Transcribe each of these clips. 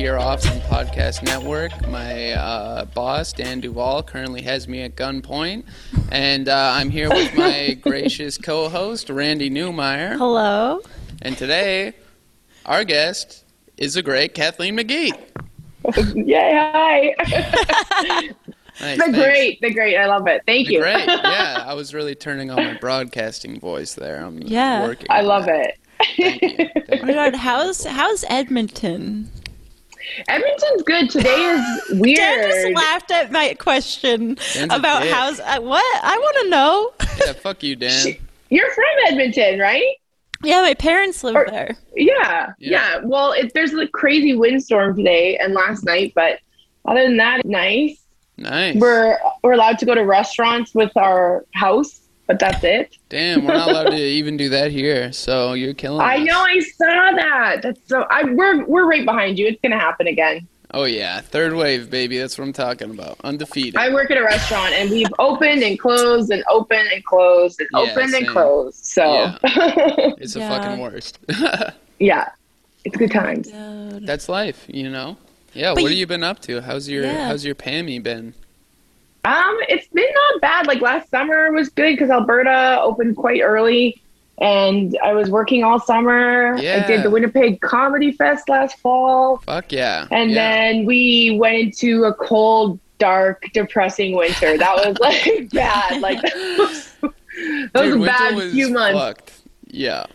Peer Awesome Podcast Network. My uh, boss, Dan Duval, currently has me at gunpoint. And uh, I'm here with my gracious co host, Randy Newmeyer. Hello. And today, our guest is the great Kathleen McGee. Yay, hi. Nice, the thanks. great, the great. I love it. Thank The you. great. Yeah, I was really turning on my broadcasting voice there. I'm Yeah. working. I love that. it. Thank you. Thank Oh my god, how's how's Edmonton? Edmonton's good. Today is weird. Dan weird. just laughed at my question Dan's about dick. how's uh, what I want to know. Yeah, fuck you, Dan. You're from Edmonton, right? yeah, my parents live Or- there. Yeah, Yeah. yeah. Well, it, there's a crazy windstorm today and last night, but other than that, nice. Nice. We're we're allowed to go to restaurants with our house, but that's it. Damn, we're not allowed to even do that here. So you're killing I us. know. I saw that. That's so. I we're we're right behind you. It's gonna happen again. Oh yeah, third wave, baby. That's what I'm talking about. Undefeated. I work at a restaurant and we've opened and closed and opened and closed and Yeah, opened same. and closed. So Yeah. yeah, it's the Yeah. fucking worst. Yeah, it's good times. Dude. That's life, you know. Yeah. But what you- have you been up to? How's your Yeah. How's your Pammy been? Um, it's been not bad. Like last summer was good because Alberta opened quite early, and I was working all summer. Yeah. I did the Winnipeg Comedy Fest last fall, Fuck yeah. and yeah. then we went into a cold, dark, depressing winter. That was like bad. Like that was, that Dude, was a bad was few months. Fucked. Yeah.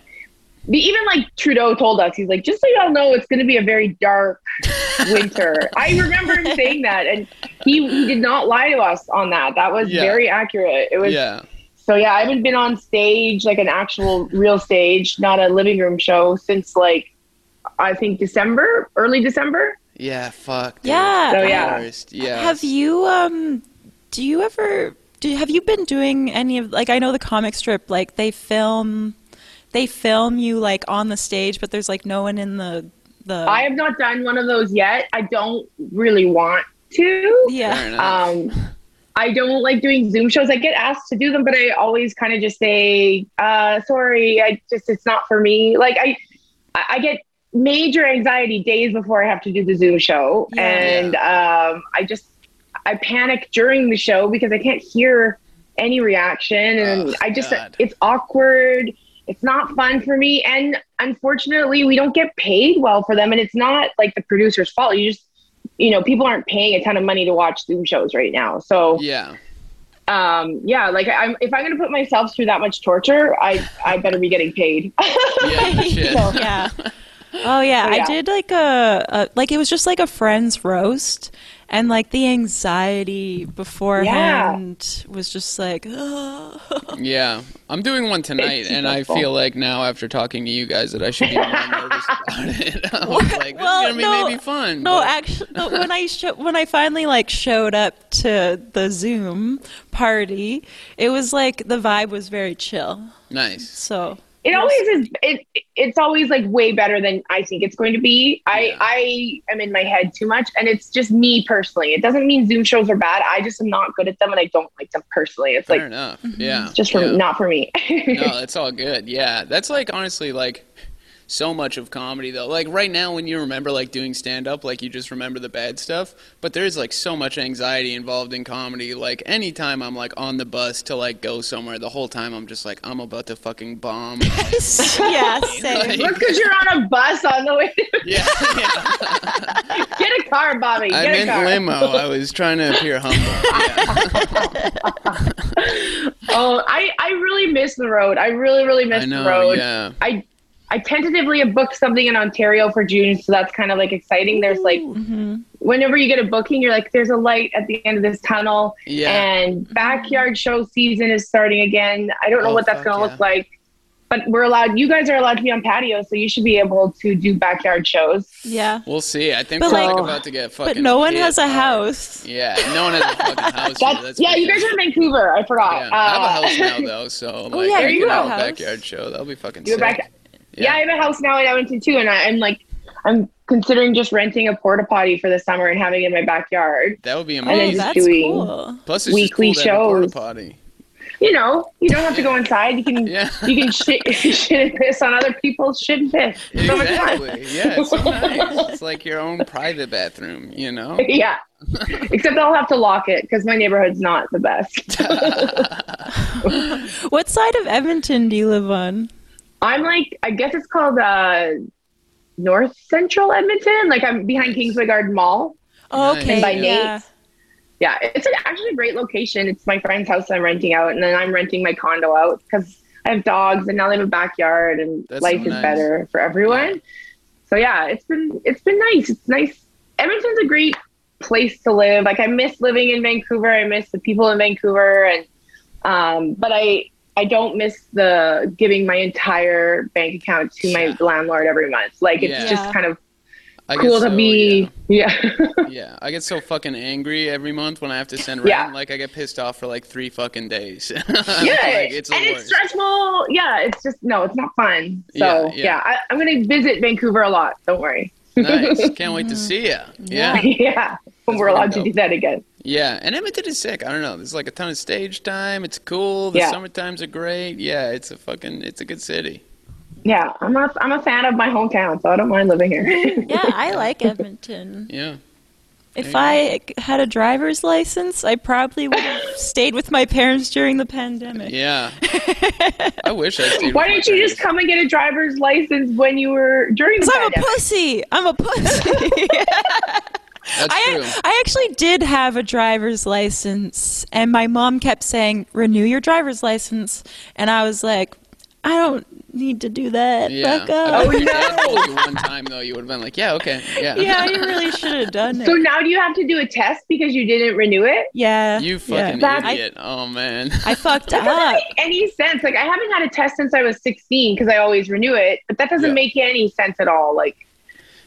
The, even like Trudeau told us, he's like, just so y'all know, it's going to be a very dark winter. I remember him saying that, and he, he did not lie to us on that. That was Yeah. very accurate. It was yeah. so yeah. I haven't been on stage like an actual real stage, not a living room show since like I think December, early December. Yeah. Fuck. dude. Yeah. So, yeah. Yeah. Have you um do you ever do have you been doing any of like I know the comic strip like they film they film you like on the stage but there's like no one in the the I have not done one of those yet. I don't really want to. Yeah. Um, I don't like doing Zoom shows. I get asked to do them, but I always kind of just say, uh, "Sorry, I just it's not for me." Like I, I I get major anxiety days before I have to do the Zoom show, Yeah. and um, I just I panic during the show because I can't hear any reaction, and Ugh, I just God. it's awkward. It's not fun for me, and unfortunately, we don't get paid well for them, and it's not like the producer's fault. You just you know, people aren't paying a ton of money to watch Zoom shows right now. So, yeah. um, yeah, like I'm, if I'm going to put myself through that much torture, I, I better be getting paid. Yeah. Shit. So- yeah. Oh yeah, So, yeah. I did like a, a like it was just like a friend's roast, and like the anxiety beforehand was just like, ugh. Yeah, I'm doing one tonight, and I feel like now after talking to you guys that I should be more nervous about it. I was like, this Well, is gonna be no, maybe fun. No, but- actually, no, when I sho- when I finally like showed up to the Zoom party, it was like the vibe was very chill. nice. So it always is. It, it's always like way better than I think it's going to be. I, Yeah. I am in my head too much and it's just me personally. It doesn't mean Zoom shows are bad. I just am not good at them and I don't like them personally. It's Fair like, enough. Mm-hmm. Yeah. just for, yeah. not for me. no, that's all good. Yeah, that's like honestly like so much of comedy though. Like right now, when you remember like doing stand up, like you just remember the bad stuff. But there's like so much anxiety involved in comedy. Like anytime I'm like on the bus to like go somewhere, the whole time I'm just like I'm about to fucking bomb. yeah, same. Look, because you're on a bus on the way. yeah, yeah. Get a car, Bobby. I'm Get a in car. limo. I was trying to appear humble. Yeah. Oh, I, I really miss the road. I really, really miss I know. the road. Yeah. I I tentatively have booked something in Ontario for June, so that's kind of like exciting. There's like Mhm. whenever you get a booking, you're like, there's a light at the end of this tunnel, Yeah. and backyard show season is starting again. I don't know Oh, what that's gonna yeah. look like, but we're allowed. You guys are allowed to be on patio, so you should be able to do backyard shows. Yeah, We'll see. I think But, we're like, like- about to get fucking. but no one has a hard. house. Yeah, no one has a fucking house. That's, that's yeah, you guys are in Vancouver. I forgot. Yeah, I have a Uh, house now though, so like yeah, I there can you have go. a backyard show. That'll be fucking You have sick. back- yeah. I have a house now in Edmonton too, and I, I'm like, I'm considering just renting a porta potty for the summer and having it in my backyard. That would be then Oh, amazing. just that's doing cool. Plus, it's weekly just cool to porta shows. potty. you know, you don't have to go inside. You can Yeah. you can shit, shit and piss on other people's shit and piss. So much fun. Exactly. Yeah, it's so nice. It's like your own private bathroom, you know? Yeah. Except I'll have to lock it because my neighborhood's not the best. What side of Edmonton do you live on? I'm like, I guess it's called uh, North Central Edmonton. Like I'm behind Kingsway Garden Mall. Oh, okay. By yeah. Nate. Yeah, it's an, actually a great location. It's my friend's house I'm renting out, and then I'm renting my condo out because I have dogs and now they have a backyard, and That's life so is nice. better for everyone. So yeah, it's been it's been nice. It's nice. Edmonton's a great place to live. Like I miss living in Vancouver. I miss the people in Vancouver, and um, but I I don't miss the giving my entire bank account to my Yeah. landlord every month. Like it's Yeah. just kind of I cool get to be. Yeah. Yeah. yeah, I get so fucking angry every month when I have to send rent. Yeah. Like I get pissed off for like three fucking days. yeah, like, it's the and it's stressful. Yeah, it's just no, it's not fun. So Yeah, yeah, yeah. I, I'm gonna visit Vancouver a lot. Don't worry. nice. Can't wait to mm-hmm. see you. Yeah. yeah, when That's we're pretty allowed to do that again. Yeah, and Edmonton is sick. I don't know. There's like a ton of stage time. It's cool. The Yeah. summer times are great. Yeah, it's a fucking it's a good city. Yeah, I'm a I'm a fan of my hometown, so I don't mind living here. Yeah, I like Edmonton. Yeah. If There I had a driver's license, I probably would have stayed with my parents during the pandemic. Yeah. I wish I stayed. Why with didn't you just come and get a driver's license when you were during the Because I'm a pussy. I'm a pussy. That's true. I, I actually did have a driver's license, and my mom kept saying, renew your driver's license. And I was like, I don't need to do that. yeah. Fuck up. Oh, if your dad no. told you one time though, you would have been like, yeah, okay, yeah. yeah, you really should have done it. So now do you have to do a test because you didn't renew it? yeah. You fucking That- idiot. oh man. I fucked That doesn't make any sense. Like I haven't had a test since I was 16 because I always renew it, but that doesn't Yeah. make any sense at all. Like,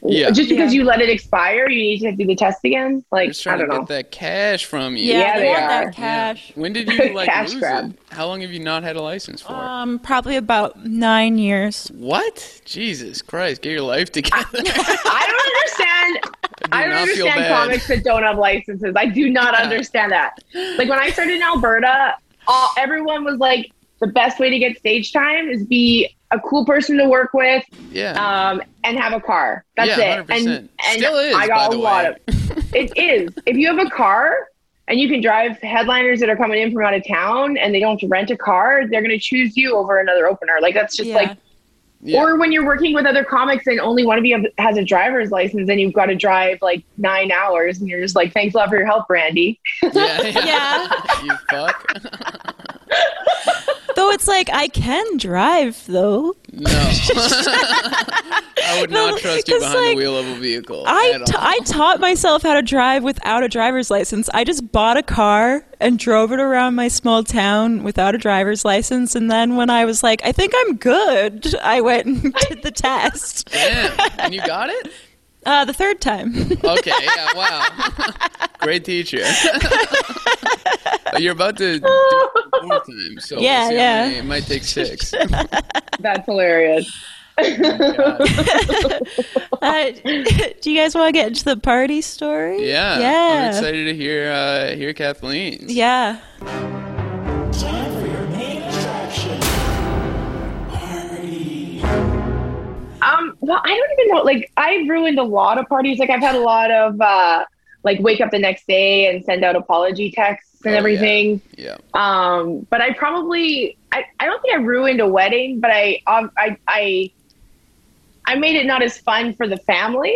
Yeah. just because Yeah. you let it expire, you need to do the test again. Like, I don't know. get that cash from you. Yeah, Yeah, they, they want are. that Yeah. cash. When did you like Cash lose grab. it? How long have you not had a license for? Um, probably about nine years. what? Jesus Christ, get your life together. I don't understand. I don't not understand comics that don't have licenses. I do not Yeah. understand that. Like when I started in Alberta, all, everyone was like, the best way to get stage time is be a cool person to work with yeah. um, and have a car. That's yeah, it. 100%. And, and Still is, I by got the a lot way. of. It is. If you have a car and you can drive headliners that are coming in from out of town and they don't have to rent a car, they're going to choose you over another opener. Like that's just Yeah. like Yeah. or when you're working with other comics and only one of you has a driver's license and you've got to drive like nine hours and you're just like, thanks a lot for your help, Brandy. yeah, yeah. Yeah. you fuck. Though it's like I can drive though. No. I would No, not trust you behind like, the wheel of a vehicle. I, at all. I taught myself how to drive without a driver's license. I just bought a car and drove it around my small town without a driver's license. And then when I was like, I think I'm good, I went and did the test. Damn. And you got it? Uh, the third time. Okay, yeah, wow. Great teacher. You're about to do it four times, so we'll Yeah, yeah. many- It might take six. That's hilarious. God. uh, do you guys want to get into the party story? Yeah, Yeah. I'm Yeah. excited to hear uh, hear Kathleen's. Yeah. Well, I don't even know. Like, I've ruined a lot of parties. Like, I've had a lot of uh, like wake up the next day and send out apology texts and Oh, everything. Yeah. Um, but I probably I, I don't think I ruined a wedding, but I um, I I I made it not as fun for the family.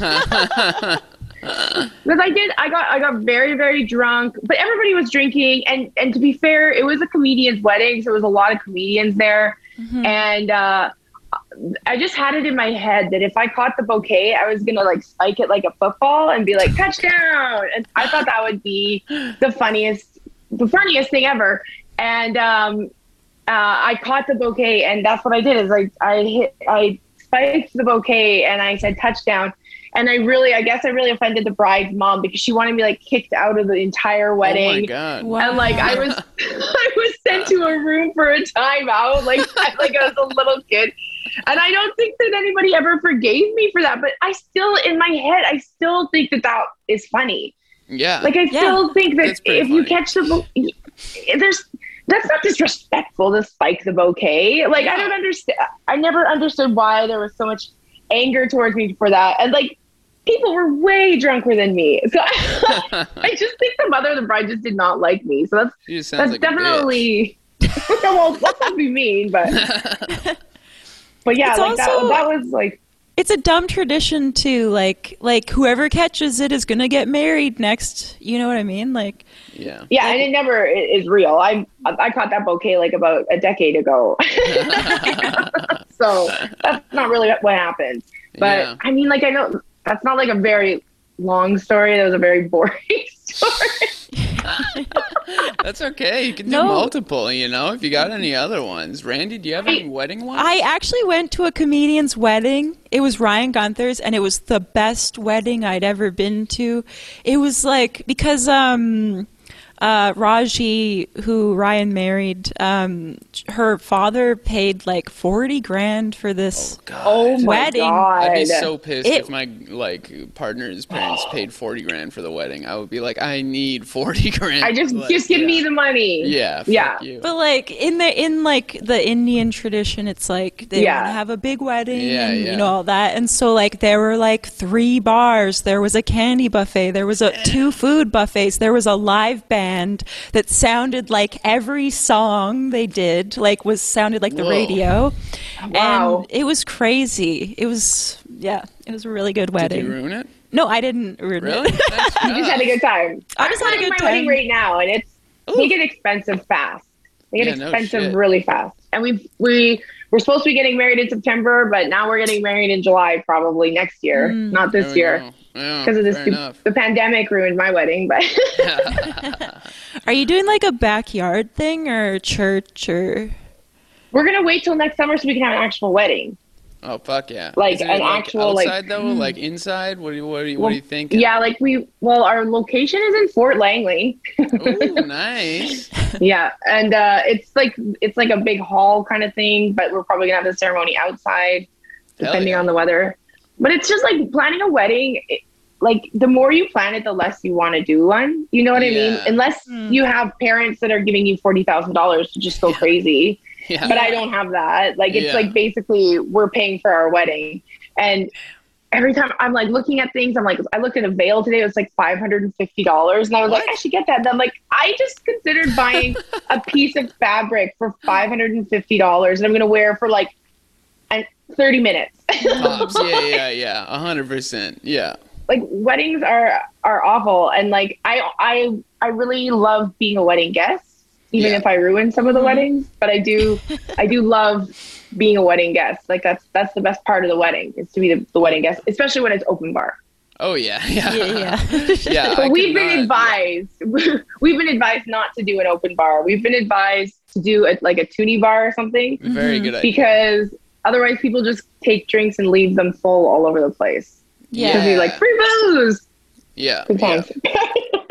Because I did, I got, I got very, very drunk, but everybody was drinking, and and to be fair, it was a comedian's wedding, so it was a lot of comedians there, and uh, I just had it in my head that if I caught the bouquet, I was gonna like spike it like a football and be like touchdown, and I thought that would be the funniest, the funniest thing ever, and um, uh, I caught the bouquet, and that's what I did is I I hit I spiked the bouquet and I said touchdown. And I really, I guess I really offended the bride's mom because she wanted me like kicked out of the entire wedding. Oh my wedding. god. Wow. and like I was, I was sent to a room for a timeout, like like I was a little kid. And I don't think that anybody ever forgave me for that. But I still, in my head, I still think that that is funny. Yeah. Like I Yeah. still think that That's pretty if you catch the, there's that's not disrespectful to spike the bouquet. Like I don't understand. I never understood why there was so much anger towards me for that. And like people were way drunker than me, so I just think the mother of the bride just did not like me. So that's You just that's like definitely. well, let's not be mean, but but yeah, It's like also- that. That was like It's a dumb tradition too. Like like whoever catches it is gonna get married next. You know what I mean? Like Yeah. yeah, and it never is real. I I caught that bouquet like about a decade ago, so that's not really what happened. But Yeah. I mean, like I know that's not like a very long story. That was a very boring story. That's okay. You can do No. multiple, you know, if you got any other ones. Randy, do you have any wedding ones? I actually went to a comedian's wedding. It was Ryan Gunther's, and it was the best wedding I'd ever been to. It was like because um, uh, Raji, who Ryan married, um, her father paid like forty grand for this. God. Oh my Wedding. god! I'd be so pissed It- if my like partner's parents paid forty grand for the wedding. I would be like, I need forty grand. I just Like, just give yeah. me the money. yeah, fuck Yeah. You. But like in the in like the Indian tradition, it's like they Yeah. want to have a big wedding Yeah, and yeah. you know all that. And so like there were like three bars. There was a candy buffet. There was a two food buffets. There was a live band that sounded like every song they did like was sounded like the Whoa. radio. Wow. And it was crazy. It was yeah. It was a really good wedding. Did wedding. you ruin it? no, I didn't ruin Really? it. Nice You just had a good time. I just I'm had a planning good my wedding right now, and it's they get expensive fast. They get Yeah, expensive shit. really fast. And we we we're supposed to be getting married in September, but now we're getting married in July, probably next year, Mm. not this we year, go. Yeah, because of this the, the pandemic ruined my wedding. But Are you doing like a backyard thing or church or we're gonna wait till next summer so we can have an actual wedding. Oh fuck yeah! Like Is it, an actual, like- outside though, like inside. What do you what do you, what Well, do you think? Yeah, like we well, our location is in Fort Langley. Ooh, nice. yeah, and uh, it's like it's like a big hall kind of thing, but we're probably gonna have the ceremony outside, depending yeah. on the weather. But it's just like planning a wedding. It, like the more you plan it, the less you want to do one. You know what I mean? Unless Mm. you have parents that are giving you forty thousand dollars to just go crazy. Yeah. But I don't have that. Like it's Yeah. like basically we're paying for our wedding, and every time I'm like looking at things, I'm like, I looked at a veil today. It was like five hundred and fifty dollars, and I was like, I should get that. And I'm like, I just considered buying a piece of fabric for five hundred and fifty dollars, and I'm gonna wear for like an thirty minutes. Pops. Yeah, yeah, yeah. A hundred percent. Yeah. like weddings are are awful, and like I I I really love being a wedding guest, even Yeah. if I ruin some of the mm-hmm. weddings. But I do I do love being a wedding guest. Like that's that's the best part of the wedding is to be the, the wedding guest, especially when it's open bar. Oh yeah, yeah, yeah, yeah. yeah. But could we've been not- advised we've been advised not to do an open bar. We've been advised to do a, like a toonie bar or something Very mm-hmm. good idea. because otherwise people just take drinks and leave them full all over the place. Yeah. Because you're like free booze. Yeah, Good yeah. times.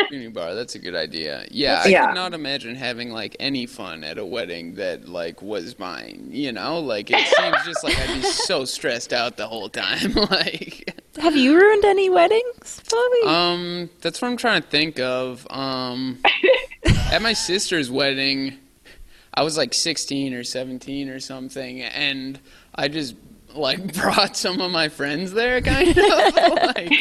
Toonie bar. That's a good idea. Yeah, I Yeah. could not imagine having like any fun at a wedding that like was mine. You know, like it seems just like I'd be so stressed out the whole time. like, Have you ruined any weddings, Bobby? um, that's what I'm trying to think of. Um, at my sister's wedding, I was like 16 or 17 or something, and I just like brought some of my friends there, kind of like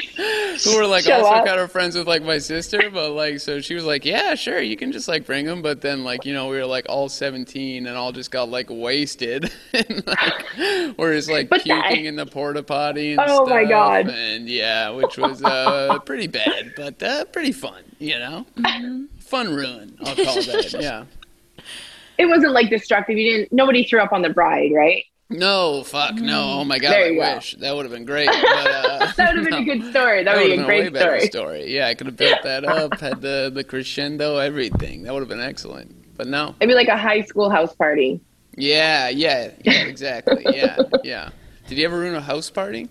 who were like Show also up. kind of friends with like my sister, but like so she was like, yeah, sure, you can just like bring them, but then like you know we were like all 17 and all just got like wasted, and like we're just like But that- puking in the porta potty and Oh, my God. and yeah, which was uh pretty bad, but uh, pretty fun, you know, Mm-hmm. fun ruin, I'll call that, yeah. It wasn't like destructive. You didn't. Nobody threw up on the bride, right? No, fuck, no. Oh my god, There I go. wish. That would have been great. But, uh, That would have been no. a good story. That would be would've a been way great better story. story. Yeah, I could have built that up, had the, the crescendo, everything. That would have been excellent. But no. Maybe like a high school house party. Yeah, yeah, yeah, exactly. Yeah, yeah. Did you ever ruin a house party?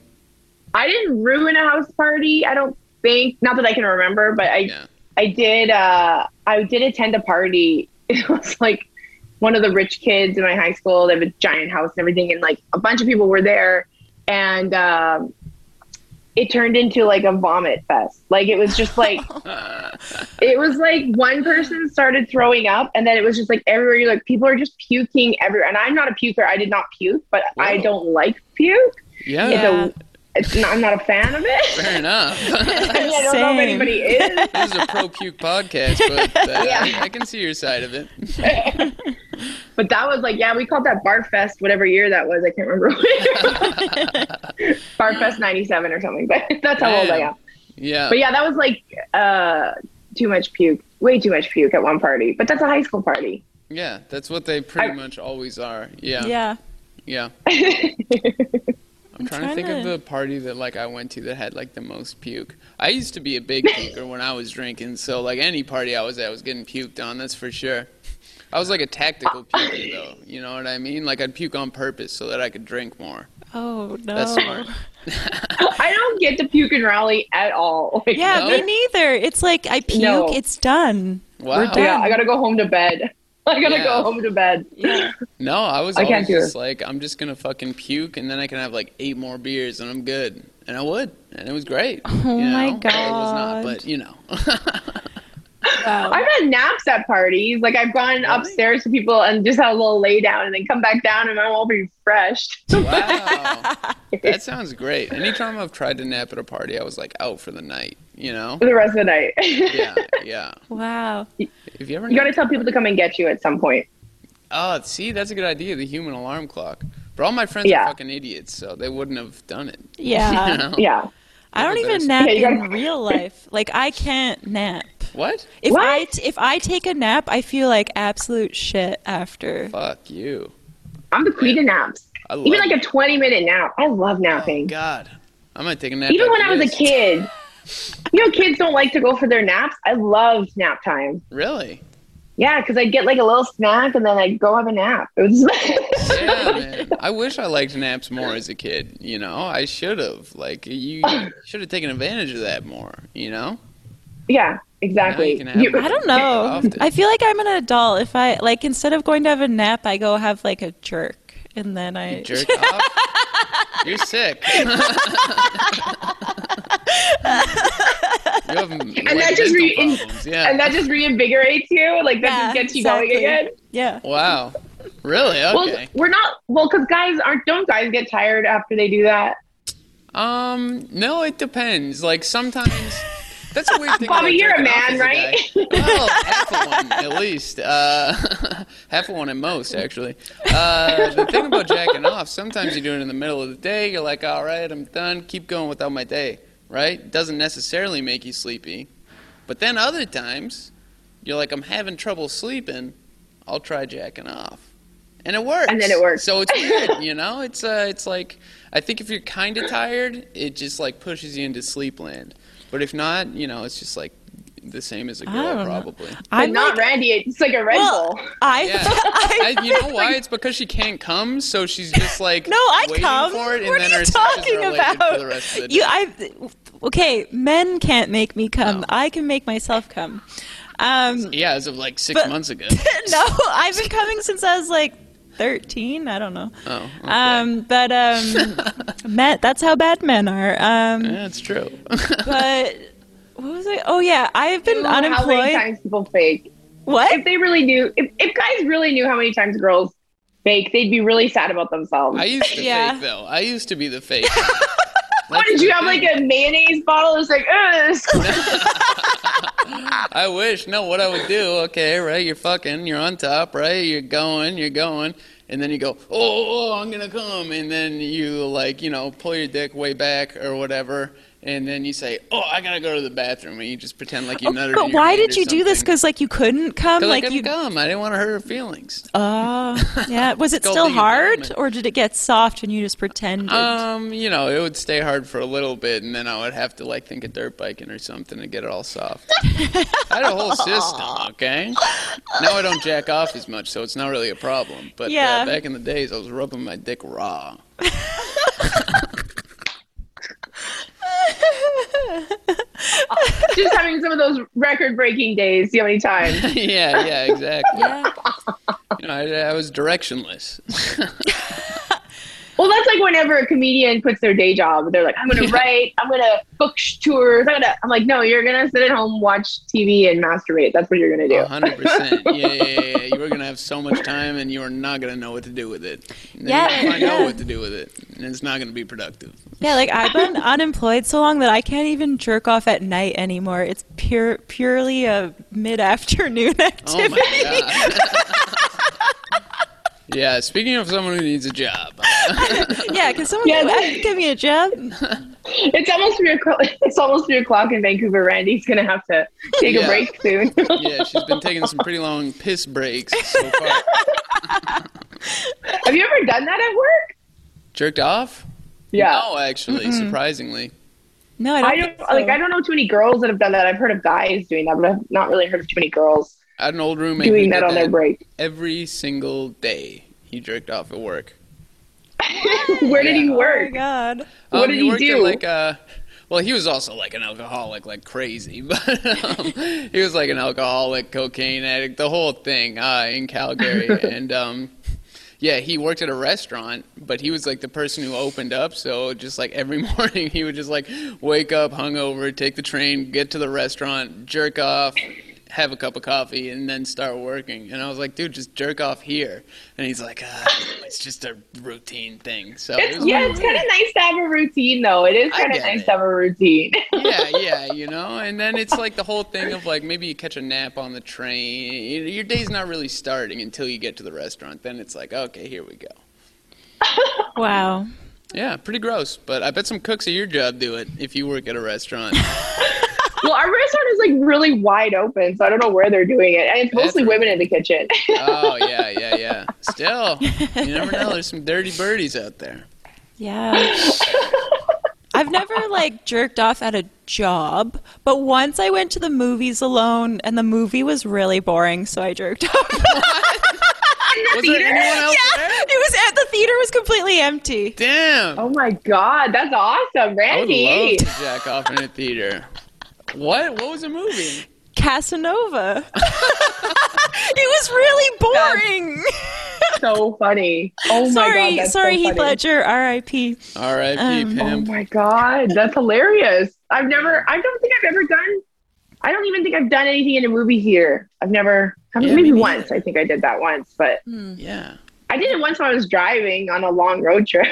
I didn't ruin a house party. I don't think. Not that I can remember, but I Yeah. I did. Uh, I did attend a party. It was like one of the rich kids in my high school. They have a giant house and everything, and like a bunch of people were there, and um, it turned into like a vomit fest. Like it was just like it was like one person started throwing up, and then it was just like everywhere. You're like people are just puking everywhere. And I'm not a puker. I did not puke, but I don't like puke. Yeah, Yeah. So it's not, I'm not a fan of it. fair enough. I, mean, I don't know if anybody is. this is a pro puke podcast, but uh, Yeah. I, I can see your side of it. But that was like, yeah, we called that Bar Fest, whatever year that was. I can't remember. Bar Fest 97 or something, but that's how old I am. Yeah. But yeah, that was like uh, too much puke, way too much puke at one party. But that's a high school party. Yeah, that's what they pretty I- much always are. Yeah. Yeah. Yeah. I'm trying, to trying think of the party that like I went to that had like the most puke. I used to be a big puker when I was drinking, so like any party I was at was getting puked on, that's for sure. I was like a tactical puker though, you know what I mean? Like I'd puke on purpose so that I could drink more. Oh no. That's smart. I don't get to puke and rally at all. Like, Yeah, No? me neither. It's like I puke, No. it's done. Wow. We're done. Yeah, I gotta go home to bed. I gotta Yeah. go home to bed. Yeah. No, I was I can't do just like, I'm just gonna fucking puke, and then I can have like eight more beers, and I'm good. And I would, and it was great. Oh you my god. It was not, but you know. Wow. I've had naps at parties. Like I've gone upstairs to people and just had a little lay down and then come back down and I'm all refreshed. wow, that sounds great. Anytime I've tried to nap at a party, I was like out for the night. You know? for the rest of the night. Yeah, yeah. wow. If you ever, you gotta tell people to come and get you at some point. oh, see, that's a good idea. The human alarm clock. But all my friends Yeah. are fucking idiots, so they wouldn't have done it. Yeah. You know? Yeah. I don't even nap Yeah, in gotta- real life. Like I can't nap. What? If What? I t- if I take a nap, I feel like absolute shit after. Fuck you. I'm the queen of naps. I love Even like a 20 minute nap. I love Oh napping. God, I'm gonna take a nap. Even when I after was a kid. You know, kids don't like to go for their naps. I love nap time. Really? Yeah, because I'd get like a little snack and then I'd go have a nap. It was Yeah, man. I wish I liked naps more as a kid. You know, I should have. Like, you should have taken advantage of that more. You know? yeah, exactly. can You- I don't know. I feel like I'm an adult. If I like instead of going to have a nap, I go have like a jerk, and then I Jerk off. You're sick. you have and that just re- Yeah. and that just reinvigorates you. Like that Yeah, just gets you exactly. going again. yeah. wow. Really? Well, Okay. we're not. Well, because guys aren't. Don't guys get tired after they do that? Um. No, it depends. Like sometimes. That's a weird thing. Bobby, you're a man, right? Well, half of one at least. Uh, half of one at most, actually. Uh, the thing about jacking off, sometimes you do it in the middle of the day. You're like, all right, I'm done. Keep going without my day. Right? Doesn't necessarily make you sleepy. But then other times, you're like, I'm having trouble sleeping. I'll try jacking off. And it works. And then it works. So it's weird, you know? It's uh, it's like I think if you're kind of tired, it just like pushes you into sleep land. But if not, you know, it's just like the same as a girl, probably. I'm not like, Randy. It's like a Red well, Bull. I, Yeah. I, I, you know why? It's because she can't come, so she's just like No, I come. for it, and what then are you talking about? for the rest of the day. You, I, okay, men can't make me come. No. I can make myself come. Um, yeah, as of like six But- months ago. no, I've been coming since I was like 13. I don't know. Oh, okay. Um, but um, men, that's how bad men are. Um, yeah, it's true. but what was I? Oh yeah, I've been You know How many times people fake? What? If they really knew, if, if guys really knew how many times girls fake, they'd be really sad about themselves. I used to Yeah. fake though. I used to be the fake. what did you have like a mayonnaise bottle? It's like, Ugh, I wish. No, what I would do, okay, right? You're fucking, you're on top, right? You're going, you're going, and then you go, oh, oh, oh I'm gonna come, and then you like, you know, pull your dick way back or whatever, and then you say, oh, I gotta go to the bathroom, and you just pretend like you Oh, nutted. but why did you do this? Because like you couldn't come. 'Cause I Like couldn't you. come. I didn't want to hurt her feelings. Oh, yeah. Was it still hard, or did it get soft and you just pretended? Um, you know, it would stay hard for a little bit, and then I would have to like think of dirt biking or something to get it all soft. I had a whole system, okay. Now I don't jack off as much, so it's not really a problem. But Yeah. uh, back in the days, I was rubbing my dick raw. just having some of those record-breaking days. See how many times? yeah, yeah, exactly. yeah. You know, I, I was directionless. Well, that's like whenever a comedian quits their day job, they're like, "I'm gonna Yeah. write, I'm gonna book tours." I'm gonna. I'm like, no, you're gonna sit at home, watch TV, and masturbate. That's what you're gonna do. hundred percent. Yeah, yeah, yeah, yeah. You are gonna have so much time, and you are not gonna know what to do with it. And then Yeah, you're gonna find yeah. out what to do with it, and it's not gonna be productive. Yeah, like I've been unemployed so long that I can't even jerk off at night anymore. It's pure purely a mid-afternoon oh activity. Oh activity. my god. Yeah. Speaking of someone who needs a job, yeah, can someone Yeah, give- that- give me a job? It's almost three o'clock. It's almost three o'clock in Vancouver. Randy's gonna have to take Yeah. a break soon. yeah, she's been taking some pretty long piss breaks so far. have you ever done that at work? Jerked off? Yeah. No, actually, surprisingly. No, I don't. I don't so. like. I don't know too many girls that have done that. I've heard of guys doing that, but I've not really heard of too many girls I had an old roommate doing that on their break. every single day. He jerked off at work. Where did he Yeah. Oh my work? god. What Um, did he worked at, do? like uh well, he was also like an alcoholic, like crazy, but um, he was like an alcoholic, cocaine addict, the whole thing uh, in Calgary, and um, yeah, he worked at a restaurant, but he was like the person who opened up. So just like every morning, he would just like wake up hungover, take the train, get to the restaurant, jerk off, have a cup of coffee, and then start working. And I was like, dude, just jerk off here. And he's like, uh, it's just a routine thing. So It's, was yeah, it's kind of nice to have a routine, though. It is kind of nice it. to have a routine. yeah, yeah, you know, and then it's like the whole thing of like maybe you catch a nap on the train. Your day's not really starting until you get to the restaurant. Then it's like, okay, here we go. Wow. Yeah, pretty gross, but I bet some cooks at your job do it if you work at a restaurant. well, our restaurant is like really wide open, so I don't know where they're doing it, and it's mostly That's right. women in the kitchen. oh yeah, yeah, yeah. Still, you never know. There's some dirty birdies out there. Yeah. I've never like jerked off at a job, but once I went to the movies alone and the movie was really boring, so I jerked off. Was there anyone else there? it was at the theater was completely empty. Damn. oh my god, that's awesome, Randy. I would Randy! love to jack off in a theater. What? What was the movie? Casanova. it was really boring. so funny. Oh my sorry, god, that's sorry, so Heath funny. Ledger, R.I.P. R.I.P. Um, Oh my god, that's hilarious. I've never, I don't think I've ever done. I don't even think I've done anything in a movie here. I've never, I mean, Yeah, maybe me once. neither. I think I did that once, but Yeah. I did it once when I was driving on a long road trip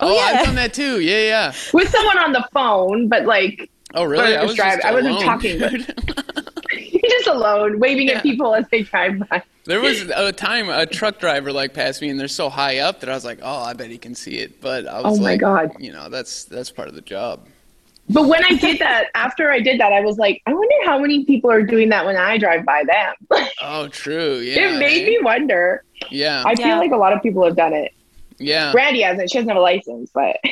Oh, yeah. I've done that too. Yeah, yeah. with someone on the phone, but like Oh, really? I was driving- I wasn't alone, talking, dude. just alone, waving Yeah. at people as they drive by. there was a time a truck driver like passed me, and they're so high up that I was like, "Oh, I bet he can see it." But I was Oh my like, God. you know, that's that's part of the job. But when I did that, after I did that, I was like, I wonder how many people are doing that when I drive by them. Oh, true. Yeah. it made eh? me wonder. Yeah. I Yeah. feel like a lot of people have done it. Yeah. Brandy hasn't. She doesn't have a license, but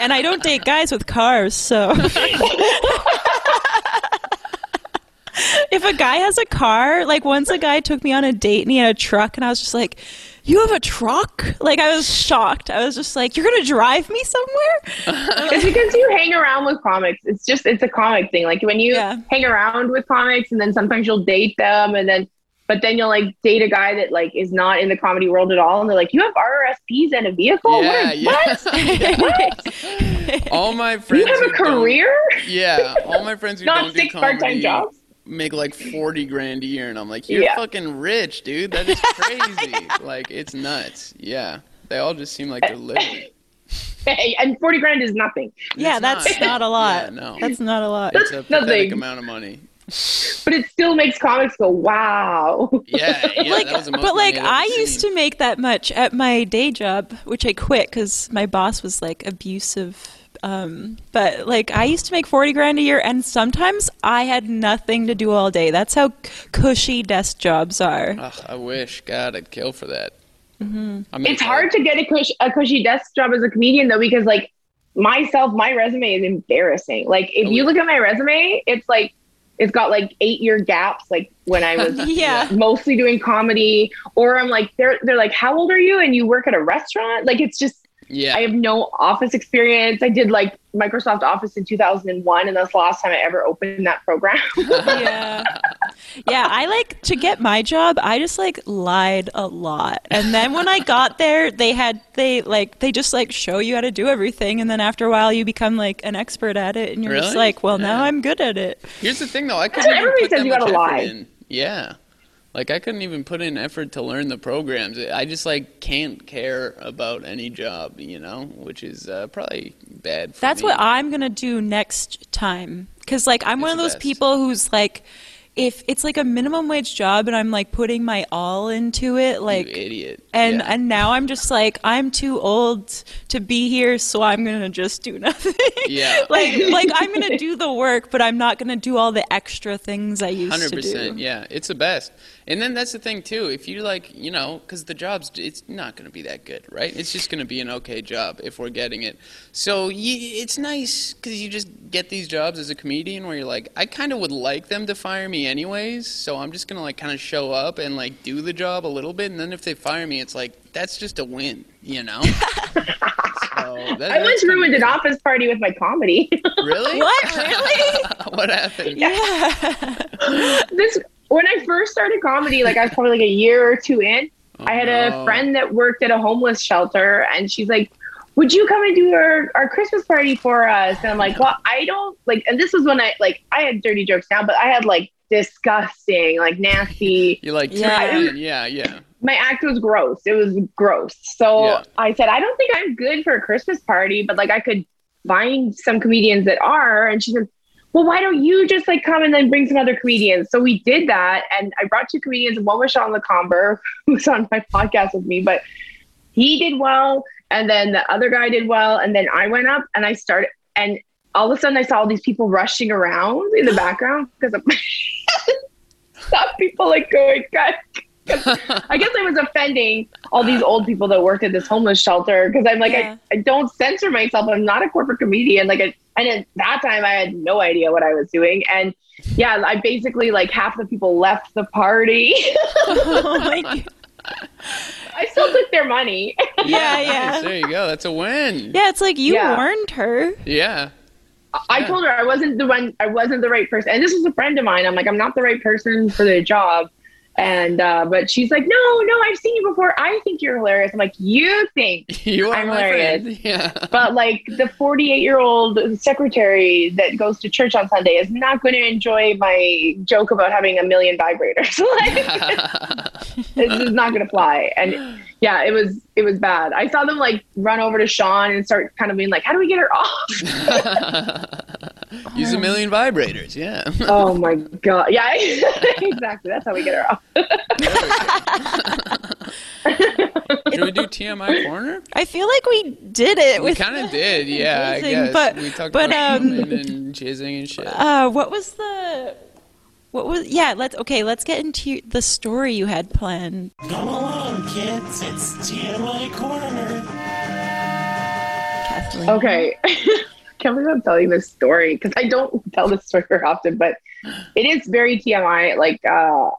And I don't date guys with cars, so. if a guy has a car, like once a guy took me on a date and he had a truck, and I was just like, You have a truck? Like, I was shocked. I was just like, You're going to drive me somewhere? it's because you hang around with comics. It's just it's a comic thing. Like when you Yeah. hang around with comics, and then sometimes you'll date them, and then but then you'll like date a guy that like is not in the comedy world at all, and they're like, "You have RRSPs and a vehicle? yeah, what? yeah. what? all my friends. You have a who don't- career? Yeah, all my friends who Not don't do part-time comedy jobs? make like forty grand a year, and I'm like, you're Yeah. fucking rich, dude. That is crazy. like, it's nuts. Yeah, they all just seem like they're living. Hey, and forty grand is nothing. yeah, It's that's not, not. a lot. Yeah, no. That's not a lot. It's a That's pathetic nothing. amount of money. But it still makes comics go, "Wow." Yeah, yeah. like, that was but like I've I ever used to make that much at my day job, which I quit because my boss was like abusive. Um, but like I used to make forty grand a year, and sometimes I had nothing to do all day. That's how cushy desk jobs are. Ugh, I wish, God, I'd kill for that. Mm-hmm. I mean, it's hard to get a, cush- a cushy desk job as a comedian though because like myself my resume is embarrassing like if Oh, you yeah. look at my resume it's like it's got like eight year gaps like when i was Yeah. mostly doing comedy or i'm like they're they're like how old are you? And you work at a restaurant? Like it's just Yeah, i have no office experience. I did like microsoft office in 2001 and that's the last time i ever opened that program. Yeah. Yeah, I like to get my job. I just like lied a lot, and then when I got there, they had they like they just like show you how to do everything, and then after a while, you become like an expert at it, and you're just like, well, now I'm good at it. Here's the thing, though. I couldn't even Everybody put says that you much gotta effort lie. in. Yeah, like I couldn't even put in effort to learn the programs. I just like can't care about any job, you know, which is uh, probably bad. For That's me. what I'm gonna do next time. Cause like I'm one of those best. people who's like, if it's like a minimum wage job and I'm like putting my all into it, You like, idiot. and Yeah. and now I'm just like I'm too old to be here, so I'm gonna just do nothing. Yeah. like like I'm gonna do the work, but I'm not gonna do all the extra things I used Hundred to do. percent, yeah, it's the best. And then that's the thing too. If you like, you know, because the job's it's not to be that good, right? It's just to be an okay job if we're getting it. So you, it's nice because you just get these jobs as a comedian where you're like, I kind of would like them to fire me anyways. So I'm just going to like kind of show up and like do the job a little bit, and then if they fire me, it's like that's just a win, you know. so that, I that's once kinda ruined an office party with my comedy. Really? What? Really? what happened? Yeah. this when I first started comedy, like I was probably like a year or two in. Oh, I had no. a friend that worked at a homeless shelter, and she's like, "Would you come and do our, our Christmas party for us?" And I'm like, "Well, I don't like." And this was when I like I had dirty jokes now, but I had like disgusting, like nasty. You're like, Yeah. yeah, yeah, yeah. My act was gross. It was gross. So Yeah. I said, "I don't think I'm good for a Christmas party, but like I could find some comedians that are." And she said, well, why don't you just like come and then bring some other comedians? So we did that. And I brought two comedians. One was Sean LeComber, who's on my podcast with me, but he did well. And then the other guy did well. And then I went up and I started, and all of a sudden I saw all these people rushing around in the background because of saw people like going, God. 'cause I guess I was offending all these old people that worked at this homeless shelter because I'm like, Yeah. I, I don't censor myself. I'm not a corporate comedian. Like, I, and at that time, I had no idea what I was doing. And yeah, I basically like half the people left the party. oh my God. I still took their money. Yeah, nice. yeah. There you go. That's a win. Yeah, it's like you Yeah. warned her. Yeah. I told her I wasn't the one. I wasn't the right person. And this was a friend of mine. I'm like, I'm not the right person for the job. And uh, but she's like, no, no, I've seen you before. I think you're hilarious. I'm like, you think? You are I'm hilarious. friend. Yeah. But like the 48 year old secretary that goes to church on Sunday is not going to enjoy my joke about having a million vibrators. like, this is not going to fly. And yeah, it was it was bad. I saw them like run over to Sean and start kind of being like, how do we get her off? Use a million vibrators. Yeah. oh my god. Yeah, exactly. That's how we get her off. Should we do TMI corner? I feel like we did it We kind of did. Yeah, I guess. but- we talked but, about um, women and jizzing and shit. Uh, what was the? What was? Yeah, let's. Okay, let's get into the story you had planned. Come along, kids. It's TMI Corner. Kathleen. Okay. Can't believe I'm telling this story because I don't tell this story very often, but it is very TMI. Like, uh,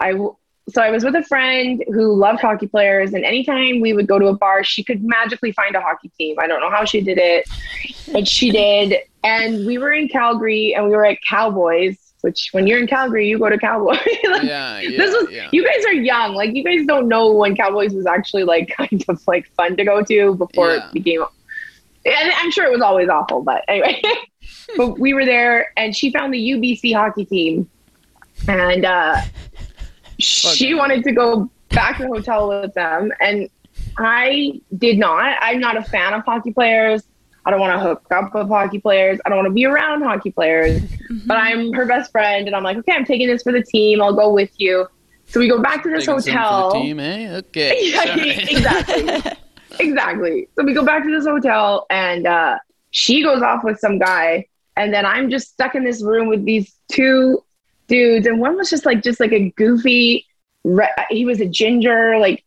I w- so I was with a friend who loved hockey players, and anytime we would go to a bar, she could magically find a hockey team. I don't know how she did it, but she did. And we were in Calgary, and we were at Cowboys. Which, when you're in Calgary, you go to Cowboys. Like, yeah, yeah, this was yeah. you guys are young like you guys don't know when cowboys was actually like kind of like fun to go to before Yeah. it became and i'm sure it was always awful but anyway but we were there and she found the ubc hockey team and uh she Okay. wanted to go back to the hotel with them and i did not i'm not a fan of hockey players i don't want to hook up with hockey players i don't want to be around hockey players but I'm her best friend, and I'm like, okay, I'm taking this for the team. I'll go with you. So we go back to this Taking hotel. team, eh? Okay. Yeah, exactly, exactly. So we go back to this hotel, and uh, she goes off with some guy, and then I'm just stuck in this room with these two dudes, and one was just like, just like a goofy. Re- he was a ginger, like.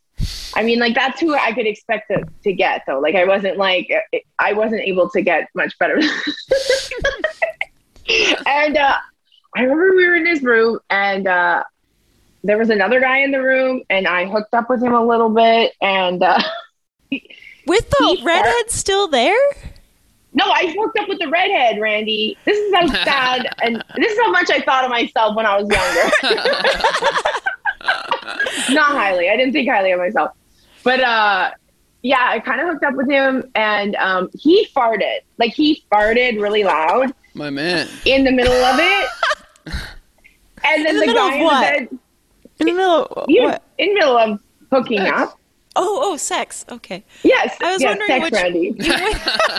I mean, like that's who I could expect to, to get though. Like I wasn't like I wasn't able to get much better. and uh, I remember we were in this room and uh, there was another guy in the room and I hooked up with him a little bit and uh, With the He- redhead still there? No, I hooked up with the redhead, Randy. This is how sad, and this is how much I thought of myself when I was younger. Not highly. I didn't think highly of myself, but uh, yeah, I kind of hooked up with him, and um, he farted. Like he farted really loud My man. in the middle of it, and then In the the, middle guy of in what? the bed, In the middle. you, what? in the middle of hooking Sex. up. Oh, oh, sex. Okay. Yes, I was yes, wondering sex, which- Randy.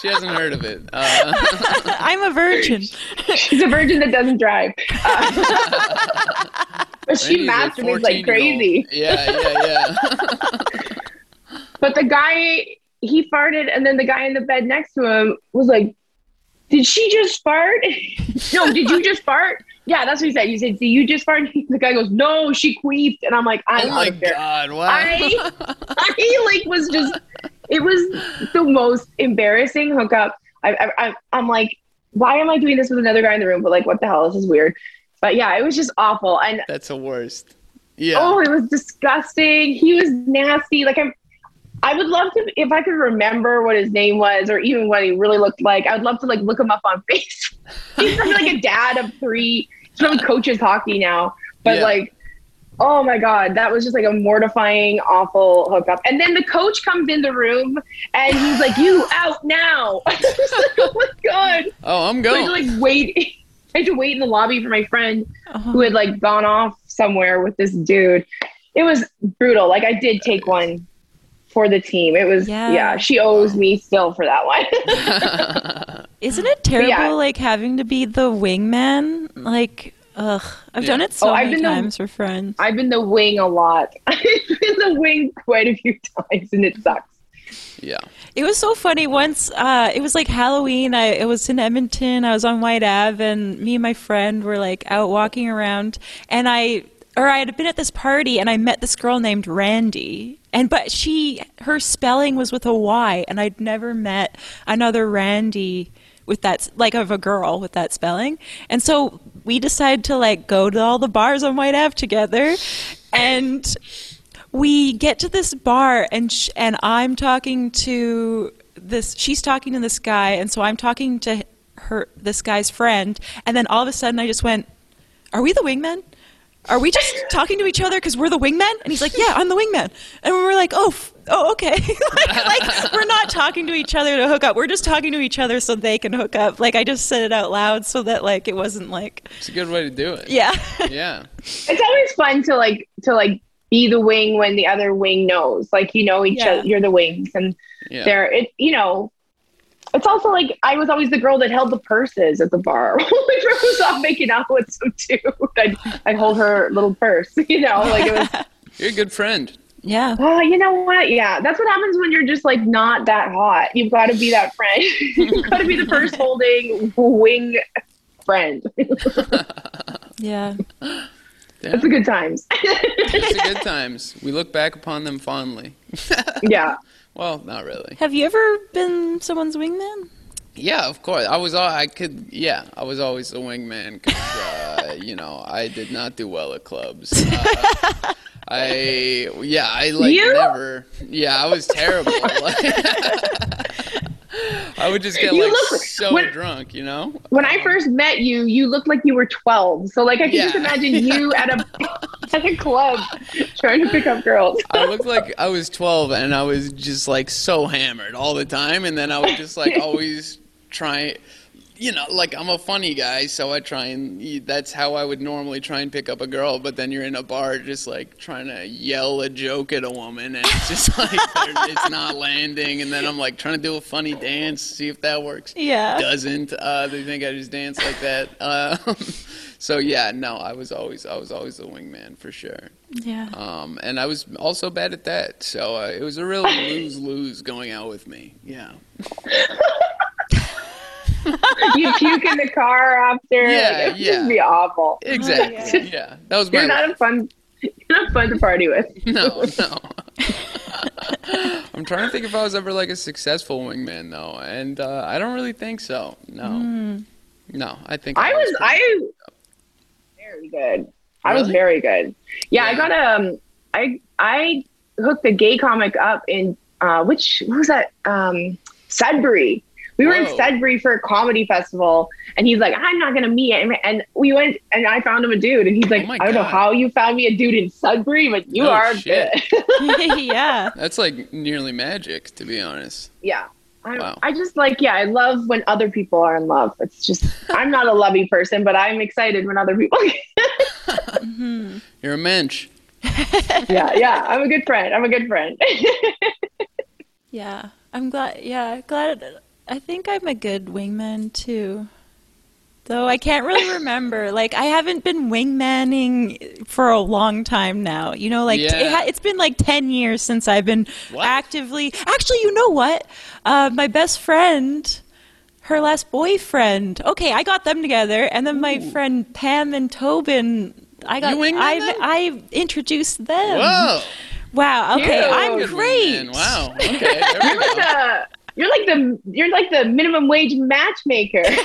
She hasn't heard of it. Uh, I'm a virgin. She's a virgin that doesn't drive. Uh, but she Randy's a masturbates like crazy. Yeah, yeah, yeah. But the guy, he farted, and then the guy in the bed next to him was like, Did she just fart? no, did you just fart? Yeah, that's what he said. He said, Did you just fart? The guy goes, No, she queefed. And I'm like, I'm oh my god! Wow. I, I like was just, it was the most embarrassing hookup. I, I, I, I'm like, why am I doing this with another guy in the room? But like, what the hell? This is weird. But yeah, it was just awful. And That's the worst. Yeah. oh, it was disgusting. He was nasty. Like I'm, I would love to if I could remember what his name was or even what he really looked like. I would love to like look him up on Facebook. He's probably like a dad of three. Probably coaches hockey now. But Yeah. like, oh my god, that was just like a mortifying, awful hookup. And then the coach comes in the room and he's like, "You out now!" Like, "Oh my god!" oh, I'm So I going. had to like wait. I had to wait in the lobby for my friend Oh. who had like gone off somewhere with this dude. It was brutal. Like I did take one for the team. It was Yeah. yeah. she owes me still for that one. Isn't it terrible, yeah. like having to be the wingman? Like, ugh, I've done it so Oh, I've many been the- times for friends. I've been the wing a lot. I've been the wing quite a few times and it sucks. yeah. It was so funny. Once uh, it was like Halloween. I it was in Edmonton. I was on Whyte Ave, and me and my friend were like out walking around, and I or I had been at this party, and I met this girl named Randy, and but she her spelling was with a Y, and I'd never met another Randy with that like of a girl with that spelling, and so we decided to like go to all the bars on Whyte Ave together, and we get to this bar and sh- and I'm talking to this she's talking to this guy. And so I'm talking to her this guy's friend. And then all of a sudden I just went are we the wingmen are we just talking to each other because we're the wingmen and he's like yeah I'm the wingman and we were like oh f- oh okay like, like we're not talking to each other to hook up we're just talking to each other so they can hook up like I just said it out loud so that like it wasn't like It's a good way to do it. yeah Yeah. It's always fun to like to like be the wing when the other wing knows. Like you know each Yeah. other you're the wings and Yeah. they're it you know it's also like I was always the girl that held the purses at the bar. When my friend was off making out with some dude, I'd, I'd hold her little purse, you know, like it was You're a good friend. yeah Oh, you know what? Yeah, that's what happens when you're just like not that hot. You've got to be that friend. You've got to be the purse holding wing friend. yeah Yeah. That's a good times. It's a good times. We look back upon them fondly. yeah. Well, not really. have you ever been someone's wingman Yeah, of course. I was. I could. Yeah, I was always the wingman because uh, you know I did not do well at clubs. Uh, I yeah I like You? never. Yeah, I was terrible. I would just get You like look- so when- drunk, you know. When I first met you, you looked like you were 12. So like I can just Yeah. imagine you at a at a club trying to pick up girls. I looked like I was 12 and I was just like so hammered all the time. And then I would just like always try, you know, like I'm a funny guy. So I try and that's how I would normally try and pick up a girl. But then you're in a bar just like trying to yell a joke at a woman and it's just like it's not landing. And then I'm like trying to do a funny dance, see if that works. yeah Doesn't. Uh, they think I just dance like that. Uh, so yeah, no, I was always I was always the wingman for sure. yeah Um, and I was also bad at that, so uh, it was a real lose lose going out with me. Yeah, You puke in the car after. Yeah, like, it would yeah. just be awful. exactly. yeah. that was my. You're not a fun you're not fun to party with. no, no. I'm trying to think if I was ever like a successful wingman though, and uh, I don't really think so. No, no. I think I was pretty- I very good. I was very good. Yeah, I Yeah. got um I I hooked a gay comic up in uh which what was that? Um Sudbury. We were in Whoa. Sudbury for a comedy festival, and he's like, "I'm not gonna meet him." And we went, and I found him a dude, and he's like, Oh "I don't know how you found me a dude in Sudbury, but you No are shit. good." yeah. That's like nearly magic, to be honest. yeah. I, Wow. I just like, yeah, I love when other people are in love. It's just, I'm not a lovey person, but I'm excited when other people. hmm You're a mensch. yeah, yeah, I'm a good friend. I'm a good friend. Yeah. I'm glad. Yeah, glad. I think I'm a good wingman too. Though I can't really remember. Like I haven't been wingmanning for a long time now. You know, like Yeah. it ha- it's been like ten years since I've been What? actively. Actually, you know what? Uh, my best friend, her last boyfriend. Okay, I got them together, and then my friend Pam and Tobin. I got. I? I introduced them. Whoa. Wow. Okay, Cute. I'm Good great. Wow. Okay. There we You're like the, you're like the, you're like the minimum wage matchmaker. oh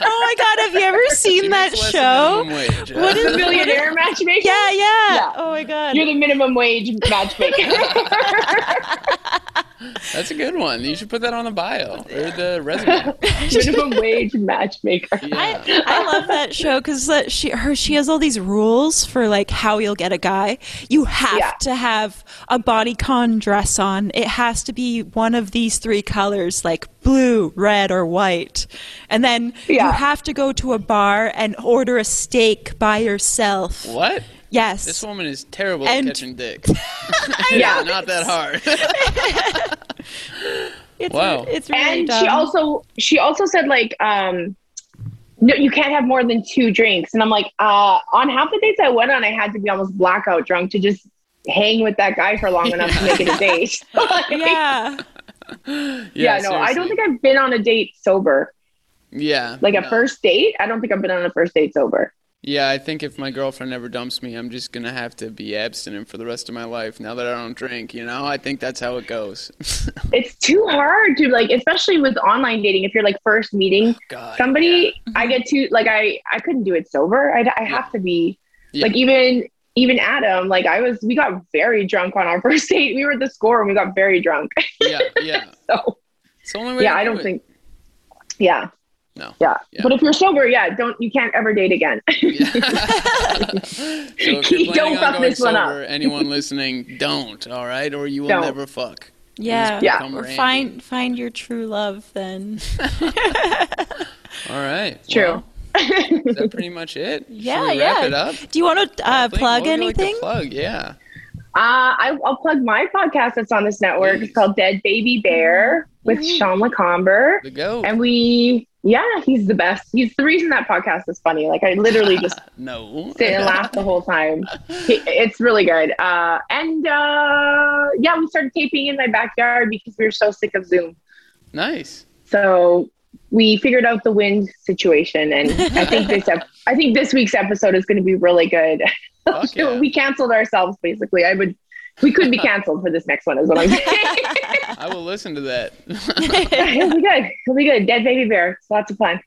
my god, have you ever seen She that show? wage, huh? What is Millionaire matchmaker. Yeah, yeah, Yeah. Oh my god. You're the minimum wage matchmaker. That's a good one. You should put that on the bio or the resume. minimum wage matchmaker. Yeah. I, I love that show because uh, she her she has all these rules for like how you'll get a guy. You have Yeah. to have a bodycon dress on. It has to be one of these three colors, like blue, red, or white. And then you have to go to a bar and order a steak by yourself. What? Yes. This woman is terrible And- at catching dick. Yeah. Not that hard. it's, Wow. It's really and dumb. she also she also said like um no you can't have more than two drinks and i'm like uh on half the dates i went on i had to be almost blackout drunk to just hang with that guy for long enough to make it a date Like, yeah. yeah, no i don't think i've been on a date sober Yeah. like a first date i don't think i've been on a first date sober Yeah, I think if my girlfriend ever dumps me, I'm just gonna have to be abstinent for the rest of my life. Now that I don't drink, you know, I think that's how it goes. it's too hard to like especially with online dating if you're like first meeting oh, God. somebody i get to like i i couldn't do it sober i, I have to be Yeah. like even even adam like i was we got very drunk on our first date we were at the score and we got very drunk Yeah, yeah. yeah. so It's the only way. yeah i do don't it. think yeah No. yeah. Yeah. but if you're sober yeah don't you can't ever date again Yeah. so if you're Don't planning on fuck going this one up. sober, anyone listening, don't. All right, or you will Don't. never fuck. Yeah. Yeah. Or Randy. find find your true love then. All right. True. Well, is that pretty much it? Yeah, we wrap yeah. it up? Do you want to uh, plug what would you like to anything? plug, yeah. Uh, I, I'll plug my podcast that's on this network. Please. It's called Dead Baby Bear with Mhm. Sean LaComber. And we, yeah, he's the best. He's the reason that podcast is funny. Like, I literally just no. sit and laugh the whole time. He- It's really good. Uh, and uh, yeah, we started taping in my backyard because we were so sick of Zoom. nice. So we figured out the wind situation, and I think this ep- I think this week's episode is going to be really good. Fuck yeah. we canceled ourselves basically. I would. We could be canceled for this next one, is what I'm saying. I will listen to that. It'll be good. It'll be good. Dead baby bear. It's lots of fun.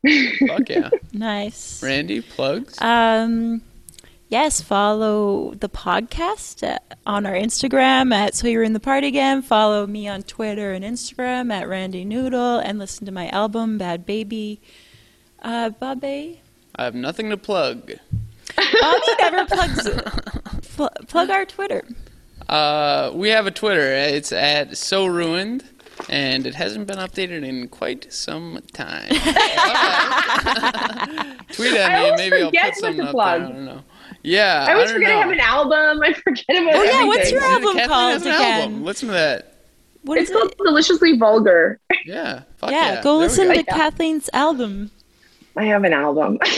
Fuck yeah. nice. Randy, plugs? Um, yes, follow the podcast uh, on our Instagram at So You're in the Party Again. Follow me on Twitter and Instagram at Randy Noodle, and listen to my album Bad Baby. Uh, Bobby. I have nothing to plug. Bobby never plugs. Pl- plug our Twitter. Uh, we have a Twitter. It's at So Ruined, and it hasn't been updated in quite some time. Tweet at I me, maybe I'll put what something up plug. there. I don't know. Yeah, I always don't forget know. I have an album. I forget about it. Oh, yeah, everything. what's your album Kathleen called has an again? album. Listen to that. What is It's called it? Deliciously Vulgar. Yeah. Fuck Yeah, yeah. go There listen to Like. Kathleen's album. I have an album. so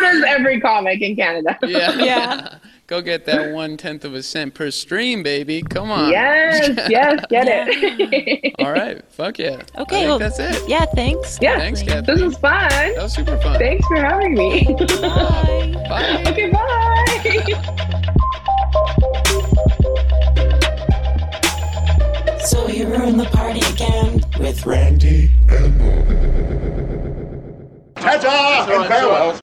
does every comic in Canada. Yeah. Yeah. Go get that one tenth of a cent per stream, baby. Come on. Yes, yes, get it. All right. Fuck yeah. I Okay, think well, that's it. Yeah, thanks. Yeah. Thanks, Kathleen. Kathleen. this was fun. That was super fun. Thanks for having me. Bye. Bye. okay, bye. So you're in the party again with Randy and Mo. Ta-ta and farewell.